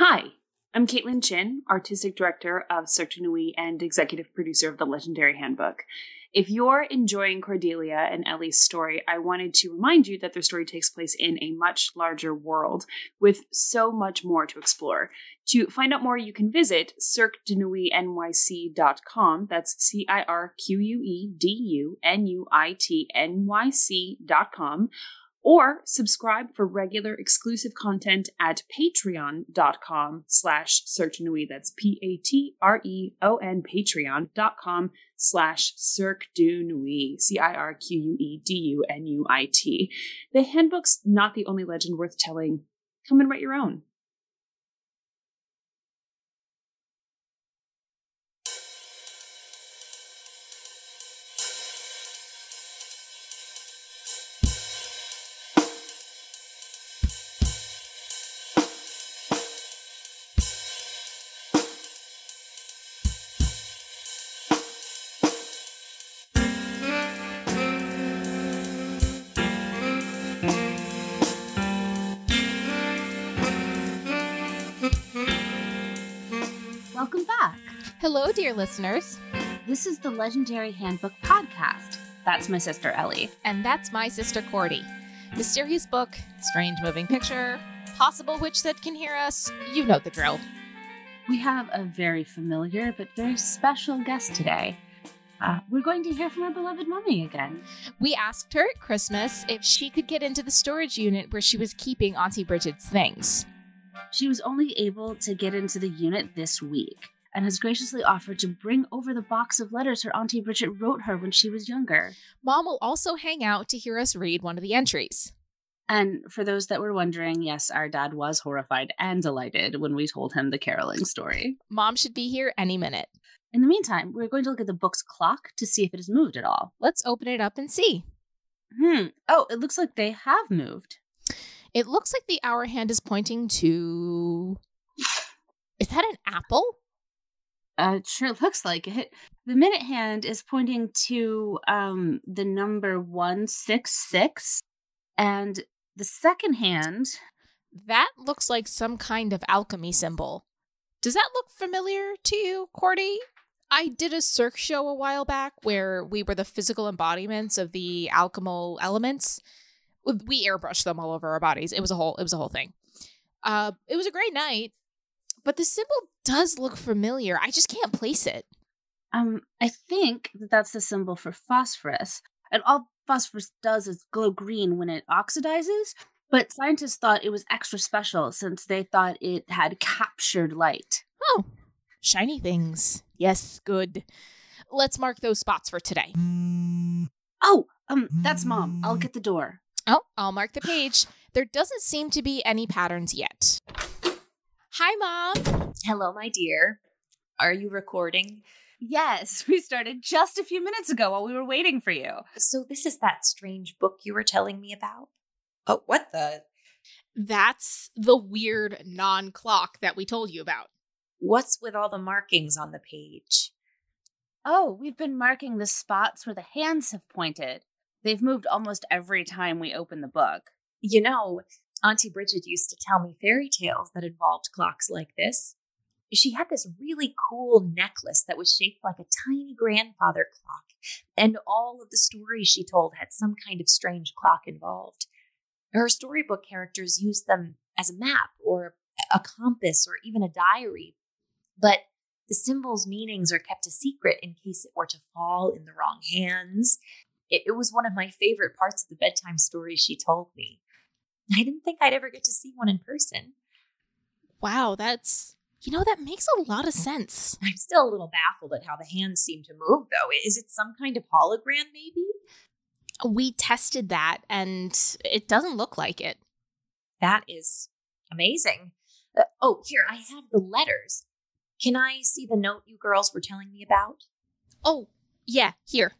Hi, I'm Caitlin Chin, Artistic Director of Cirque du Nuit and Executive Producer of the Legendary Handbook. If you're enjoying Cordelia and Ellie's story, I wanted to remind you that their story takes place in a much larger world with so much more to explore. To find out more, you can visit cirquedunuitnyc.com. That's C I R Q U E D U N U I T N Y C.com or subscribe for regular exclusive content at patreon.com slash cirquedunuit. That's P-A-T-R-E-O-N patreon.com slash cirque du nuit, C-I-R-Q-U-E-D-U-N-U-I-T. The handbook's not the only legend worth telling. Come and write your own. Back. Hello, dear listeners. This is the Legendary Handbook Podcast. That's my sister Ellie. And that's my sister Cordy. Mysterious book, strange moving picture, possible witch that can hear us. You know the drill. We have a very familiar but very special guest today. Uh, we're going to hear from our beloved mummy again. We asked her at Christmas if she could get into the storage unit where she was keeping Auntie Bridget's things. She was only able to get into the unit this week and has graciously offered to bring over the box of letters her Auntie Bridget wrote her when she was younger. Mom will also hang out to hear us read one of the entries. And for those that were wondering, yes, our dad was horrified and delighted when we told him the caroling story. Mom should be here any minute. In the meantime, we're going to look at the book's clock to see if it has moved at all. Let's open it up and see. Hmm. Oh, it looks like they have moved. It looks like the hour hand is pointing to. Is that an apple? Uh, it sure looks like it. The minute hand is pointing to um the number 166 and the second hand That looks like some kind of alchemy symbol. Does that look familiar to you, Cordy? I did a Cirque show a while back where we were the physical embodiments of the alchemical elements. We airbrushed them all over our bodies. It was a whole it was a whole thing. Uh, it was a great night, but the symbol does look familiar. I just can't place it. um I think that that's the symbol for phosphorus. And all phosphorus does is glow green when it oxidizes, but scientists thought it was extra special since they thought it had captured light. Oh, shiny things. Yes, good. Let's mark those spots for today. Oh, um that's mom. I'll get the door. Oh, I'll mark the page. There doesn't seem to be any patterns yet. Hi, Mom. Hello, my dear. Are you recording? Yes, we started just a few minutes ago while we were waiting for you. So, this is that strange book you were telling me about? Oh, what the? That's the weird non clock that we told you about. What's with all the markings on the page? Oh, we've been marking the spots where the hands have pointed. They've moved almost every time we open the book. You know, Auntie Bridget used to tell me fairy tales that involved clocks like this. She had this really cool necklace that was shaped like a tiny grandfather clock, and all of the stories she told had some kind of strange clock involved. Her storybook characters used them as a map or a compass or even a diary, but the symbols' meanings are kept a secret in case it were to fall in the wrong hands. It, it was one of my favorite parts of the bedtime stories she told me. I didn't think I'd ever get to see one in person. Wow, that's. You know, that makes a lot of sense. I'm still a little baffled at how the hands seem to move, though. Is it some kind of hologram, maybe? We tested that and it doesn't look like it. That is amazing. Uh, oh, here, I have the letters. Can I see the note you girls were telling me about? Oh, yeah, here.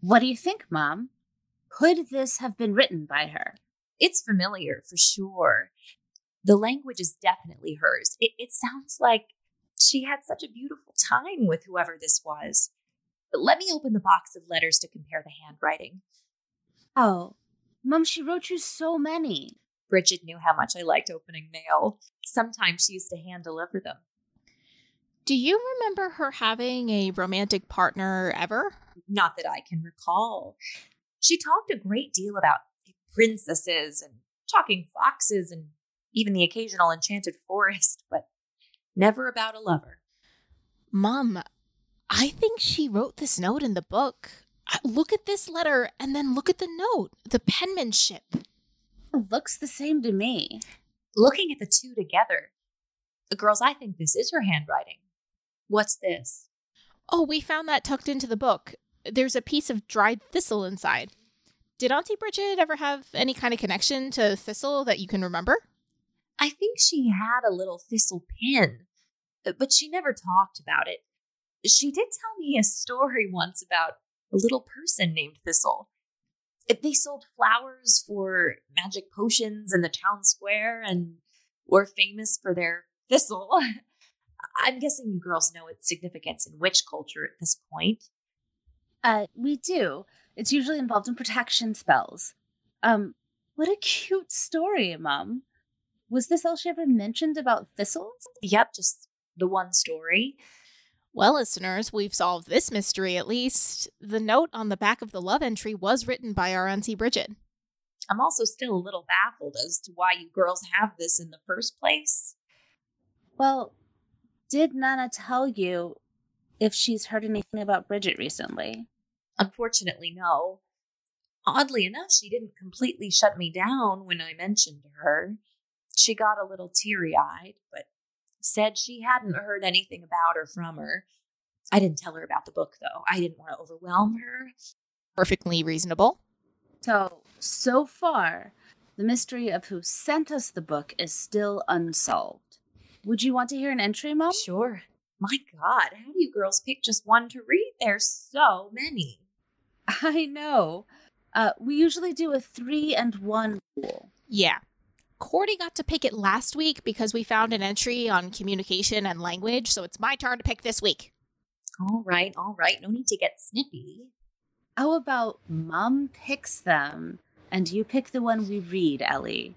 What do you think, Mom? Could this have been written by her? It's familiar for sure. The language is definitely hers. It, it sounds like she had such a beautiful time with whoever this was. But let me open the box of letters to compare the handwriting. Oh, Mom, she wrote you so many. Bridget knew how much I liked opening mail. Sometimes she used to hand deliver them. Do you remember her having a romantic partner ever? Not that I can recall. She talked a great deal about princesses and talking foxes and even the occasional enchanted forest, but never about a lover. Mom, I think she wrote this note in the book. Look at this letter and then look at the note, the penmanship. Looks the same to me. Looking at the two together, the girls, I think this is her handwriting. What's this? Oh, we found that tucked into the book. There's a piece of dried thistle inside. Did Auntie Bridget ever have any kind of connection to thistle that you can remember? I think she had a little thistle pin, uh, but she never talked about it. She did tell me a story once about a little person named Thistle. They sold flowers for magic potions in the town square and were famous for their thistle. I'm guessing you girls know its significance in witch culture at this point. Uh, we do. It's usually involved in protection spells. Um, what a cute story, Mom. Was this all she ever mentioned about thistles? Yep, just the one story. Well, listeners, we've solved this mystery at least. The note on the back of the love entry was written by our Auntie Bridget. I'm also still a little baffled as to why you girls have this in the first place. Well, did Nana tell you if she's heard anything about Bridget recently? Unfortunately, no. Oddly enough, she didn't completely shut me down when I mentioned her. She got a little teary eyed, but said she hadn't heard anything about or from her. I didn't tell her about the book, though. I didn't want to overwhelm her. Perfectly reasonable. So, so far, the mystery of who sent us the book is still unsolved. Would you want to hear an entry, Mom? Sure. My God, how do you girls pick just one to read? There's so many. I know. Uh, we usually do a three and one rule. Yeah. Cordy got to pick it last week because we found an entry on communication and language, so it's my turn to pick this week. All right, all right. No need to get snippy. How about Mom picks them and you pick the one we read, Ellie?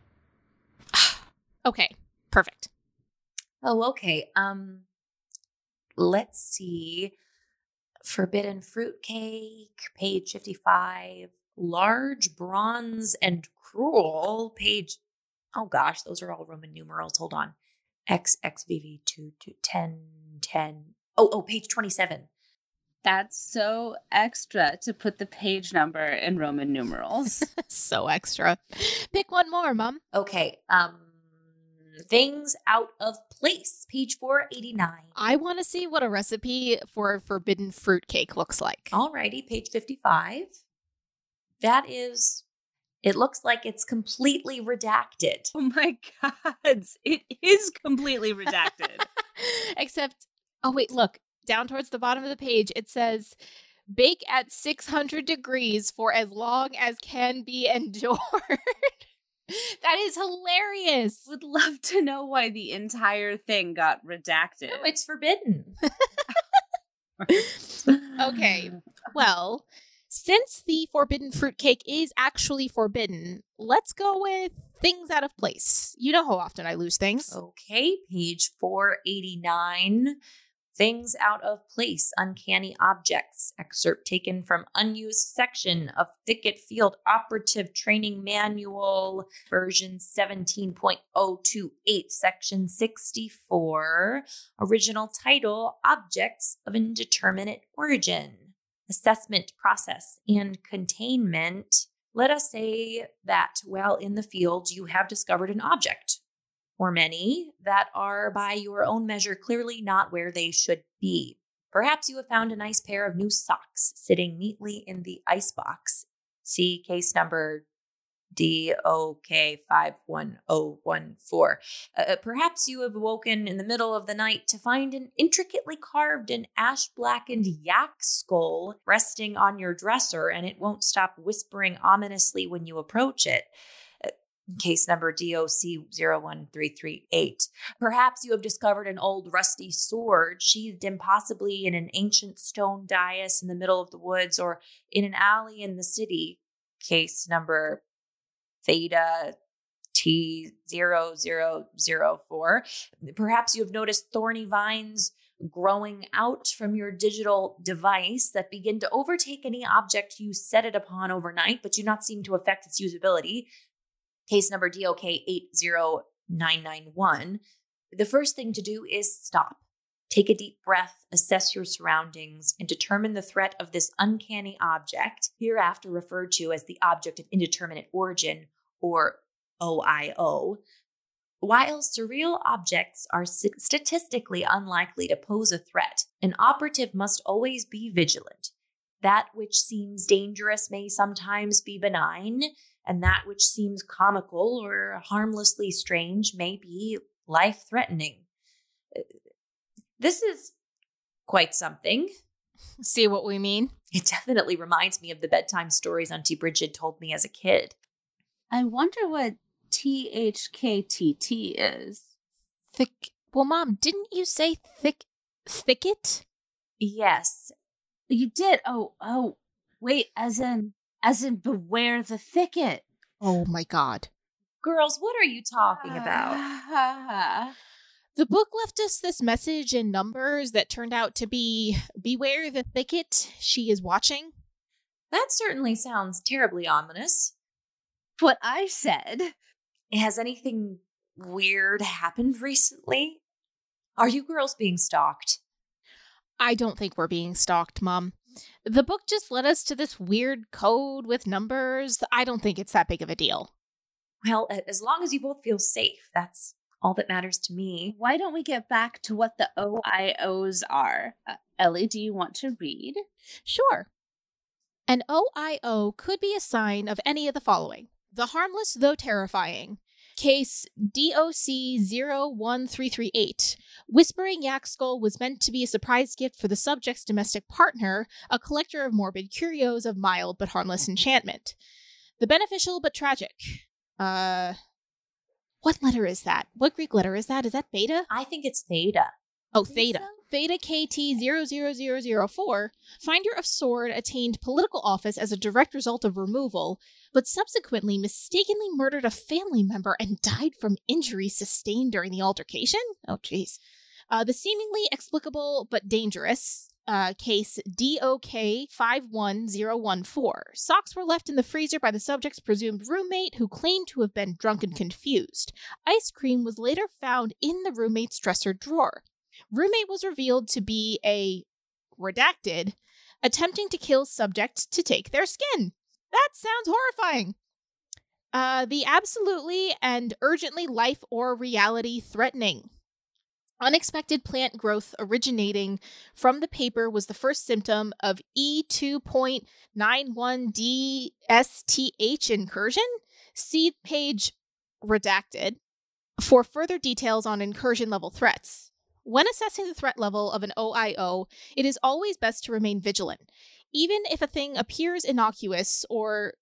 Okay, perfect. Oh, okay. Um, let's see. Forbidden fruitcake, page 55. Large bronze and cruel, page. Oh gosh, those are all Roman numerals. Hold on. X, XVV 2, 2, 10, 10. Oh, oh, page 27. That's so extra to put the page number in Roman numerals. so extra. Pick one more, Mom. Okay. Um, things out of place, page 489. I want to see what a recipe for a forbidden fruit cake looks like. Alrighty, page 55. That is, it looks like it's completely redacted. oh my god, it is completely redacted. Except, oh, wait, look, down towards the bottom of the page, it says bake at 600 degrees for as long as can be endured. that is hilarious. Would love to know why the entire thing got redacted. No, it's forbidden. Okay, well, since the forbidden fruitcake is actually forbidden, let's go with things out of place. You know how often I lose things. Okay, page 489. Things out of place, uncanny objects. Excerpt taken from unused section of Thicket Field Operative Training Manual, version 17.028, section 64. Original title Objects of Indeterminate Origin. Assessment process and containment. Let us say that while in the field, you have discovered an object or many that are by your own measure clearly not where they should be. Perhaps you have found a nice pair of new socks sitting neatly in the icebox. See case number DOK51014. Uh, perhaps you have woken in the middle of the night to find an intricately carved and ash blackened yak skull resting on your dresser, and it won't stop whispering ominously when you approach it case number DOC01338. Perhaps you have discovered an old rusty sword sheathed impossibly in an ancient stone dais in the middle of the woods or in an alley in the city. Case number Theta T0004. Perhaps you have noticed thorny vines growing out from your digital device that begin to overtake any object you set it upon overnight, but do not seem to affect its usability. Case number DOK 80991. The first thing to do is stop. Take a deep breath, assess your surroundings, and determine the threat of this uncanny object, hereafter referred to as the object of indeterminate origin or OIO. While surreal objects are statistically unlikely to pose a threat, an operative must always be vigilant. That which seems dangerous may sometimes be benign, and that which seems comical or harmlessly strange may be life threatening. Uh, this is quite something. See what we mean? It definitely reminds me of the bedtime stories Auntie Bridget told me as a kid. I wonder what THKTT is. Thick. Well, Mom, didn't you say thick thicket? Yes. You did. Oh, oh. Wait, as in as in beware the thicket. Oh my god. Girls, what are you talking about? the book left us this message in numbers that turned out to be beware the thicket she is watching. That certainly sounds terribly ominous. What I said. Has anything weird happened recently? Are you girls being stalked? I don't think we're being stalked, Mom. The book just led us to this weird code with numbers. I don't think it's that big of a deal. Well, as long as you both feel safe, that's all that matters to me. Why don't we get back to what the OIOs are? Uh, Ellie, do you want to read? Sure. An OIO could be a sign of any of the following the harmless though terrifying. Case DOC 01338. Whispering Yak Skull was meant to be a surprise gift for the subject's domestic partner, a collector of morbid curios of mild but harmless enchantment. The beneficial but tragic. Uh. What letter is that? What Greek letter is that? Is that beta? I think it's theta. Oh, theta. So? Theta KT 00004, Finder of Sword attained political office as a direct result of removal, but subsequently mistakenly murdered a family member and died from injuries sustained during the altercation? Oh, jeez. Uh, the seemingly explicable but dangerous uh, case DOK 51014. Socks were left in the freezer by the subject's presumed roommate, who claimed to have been drunk and confused. Ice cream was later found in the roommate's dresser drawer. Roommate was revealed to be a redacted, attempting to kill subject to take their skin. That sounds horrifying. Uh, the absolutely and urgently life or reality threatening. Unexpected plant growth originating from the paper was the first symptom of E2.91DSTH incursion. See page redacted for further details on incursion level threats. When assessing the threat level of an OIO, it is always best to remain vigilant. Even if a thing appears innocuous or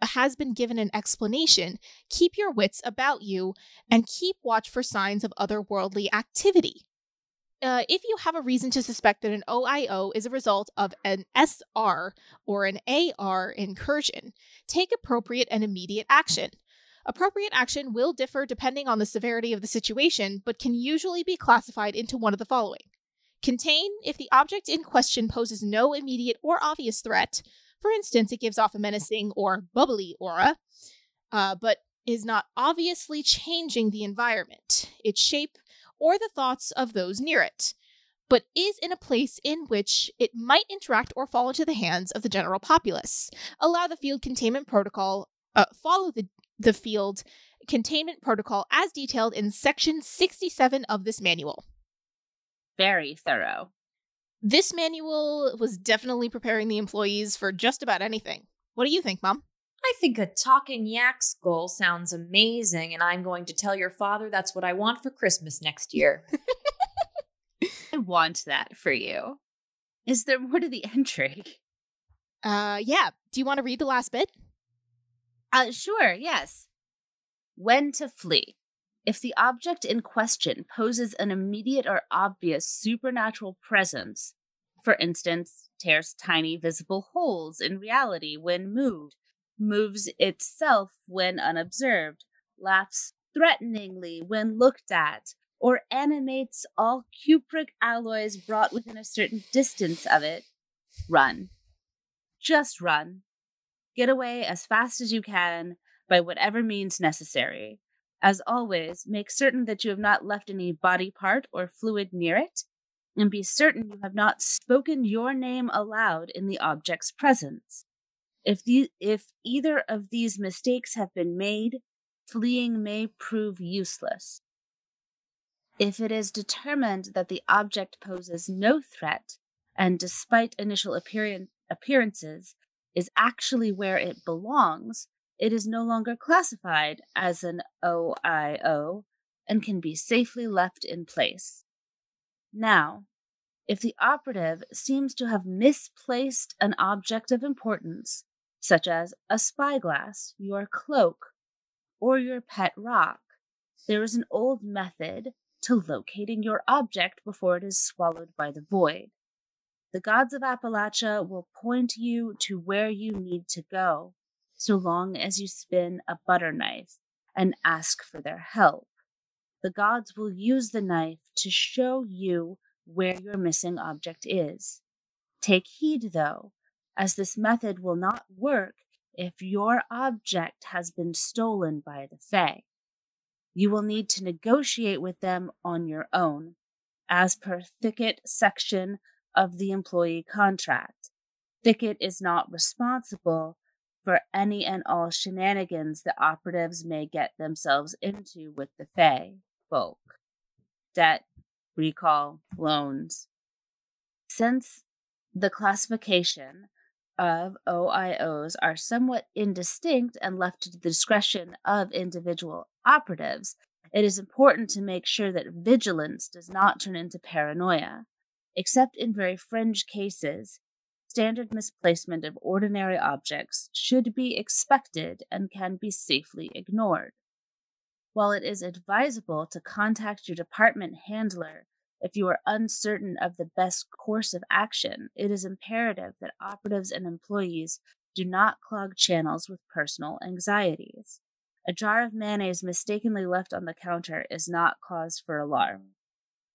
has been given an explanation, keep your wits about you and keep watch for signs of otherworldly activity. Uh, if you have a reason to suspect that an OIO is a result of an SR or an AR incursion, take appropriate and immediate action. Appropriate action will differ depending on the severity of the situation, but can usually be classified into one of the following Contain if the object in question poses no immediate or obvious threat. For instance, it gives off a menacing or bubbly aura, uh, but is not obviously changing the environment, its shape, or the thoughts of those near it, but is in a place in which it might interact or fall into the hands of the general populace. Allow the field containment protocol, uh, follow the the field containment protocol as detailed in section 67 of this manual. Very thorough. This manual was definitely preparing the employees for just about anything. What do you think, Mom? I think a talking yak skull sounds amazing, and I'm going to tell your father that's what I want for Christmas next year. I want that for you. Is there more to the entry? Uh, yeah. Do you want to read the last bit? Uh, sure, yes. When to flee. If the object in question poses an immediate or obvious supernatural presence, for instance, tears tiny visible holes in reality when moved, moves itself when unobserved, laughs threateningly when looked at, or animates all cupric alloys brought within a certain distance of it, run. Just run. Get away as fast as you can by whatever means necessary. As always, make certain that you have not left any body part or fluid near it, and be certain you have not spoken your name aloud in the object's presence. If, the, if either of these mistakes have been made, fleeing may prove useless. If it is determined that the object poses no threat, and despite initial appearance, appearances, is actually where it belongs, it is no longer classified as an OIO and can be safely left in place. Now, if the operative seems to have misplaced an object of importance, such as a spyglass, your cloak, or your pet rock, there is an old method to locating your object before it is swallowed by the void. The gods of Appalachia will point you to where you need to go, so long as you spin a butter knife and ask for their help. The gods will use the knife to show you where your missing object is. Take heed, though, as this method will not work if your object has been stolen by the Fae. You will need to negotiate with them on your own, as per Thicket section of the employee contract. Thicket is not responsible for any and all shenanigans the operatives may get themselves into with the Fae folk. Debt, recall, loans. Since the classification of OIOs are somewhat indistinct and left to the discretion of individual operatives, it is important to make sure that vigilance does not turn into paranoia. Except in very fringe cases, standard misplacement of ordinary objects should be expected and can be safely ignored. While it is advisable to contact your department handler if you are uncertain of the best course of action, it is imperative that operatives and employees do not clog channels with personal anxieties. A jar of mayonnaise mistakenly left on the counter is not cause for alarm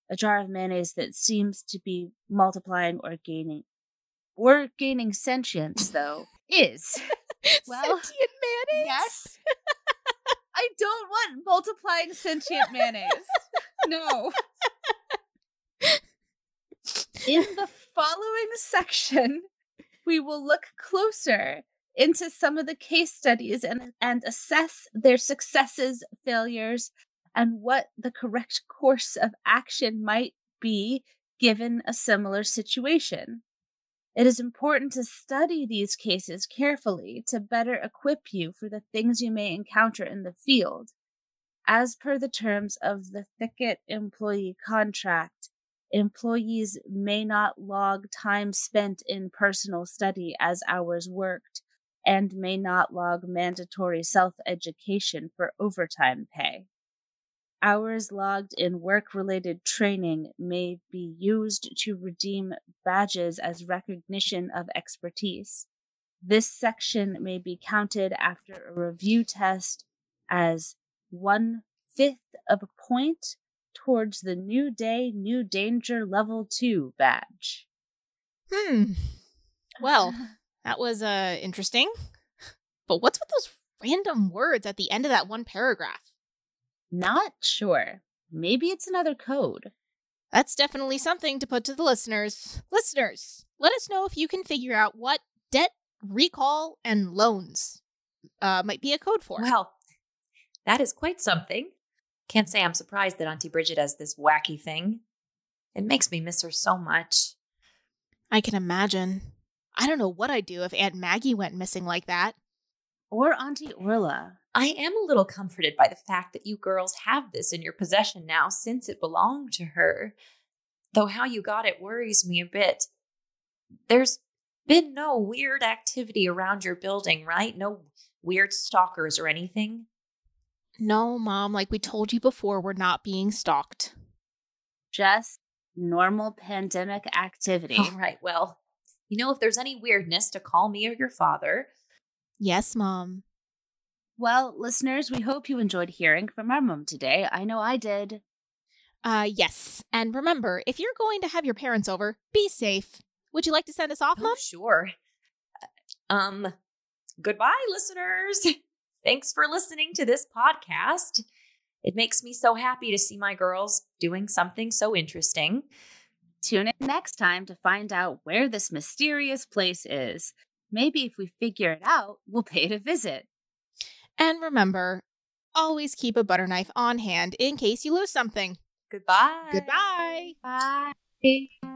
a jar of mayonnaise that seems to be multiplying or gaining. Or gaining sentience though. Is. Well sentient mayonnaise? yes. I don't want multiplying sentient mayonnaise. No. In the following section we will look closer into some of the case studies and, and assess their successes failures and what the correct course of action might be given a similar situation. It is important to study these cases carefully to better equip you for the things you may encounter in the field. As per the terms of the Thicket employee contract, employees may not log time spent in personal study as hours worked and may not log mandatory self education for overtime pay. Hours logged in work related training may be used to redeem badges as recognition of expertise. This section may be counted after a review test as one fifth of a point towards the New Day, New Danger Level 2 badge. Hmm. Well, that was uh interesting. But what's with those random words at the end of that one paragraph? Not sure. Maybe it's another code. That's definitely something to put to the listeners. Listeners, let us know if you can figure out what debt, recall, and loans uh, might be a code for. Well, that is quite something. Can't say I'm surprised that Auntie Bridget has this wacky thing. It makes me miss her so much. I can imagine. I don't know what I'd do if Aunt Maggie went missing like that. Or Auntie Orla. I am a little comforted by the fact that you girls have this in your possession now since it belonged to her. Though how you got it worries me a bit. There's been no weird activity around your building, right? No weird stalkers or anything? No, Mom, like we told you before, we're not being stalked. Just normal pandemic activity. All right, well, you know, if there's any weirdness, to call me or your father. Yes, Mom. Well, listeners, we hope you enjoyed hearing from our mom today. I know I did. Uh, yes. And remember, if you're going to have your parents over, be safe. Would you like to send us off, Oh, Mom? sure. Um, goodbye, listeners. Thanks for listening to this podcast. It makes me so happy to see my girls doing something so interesting. Tune in next time to find out where this mysterious place is. Maybe if we figure it out, we'll pay it a visit. And remember, always keep a butter knife on hand in case you lose something. Goodbye. Goodbye. Bye.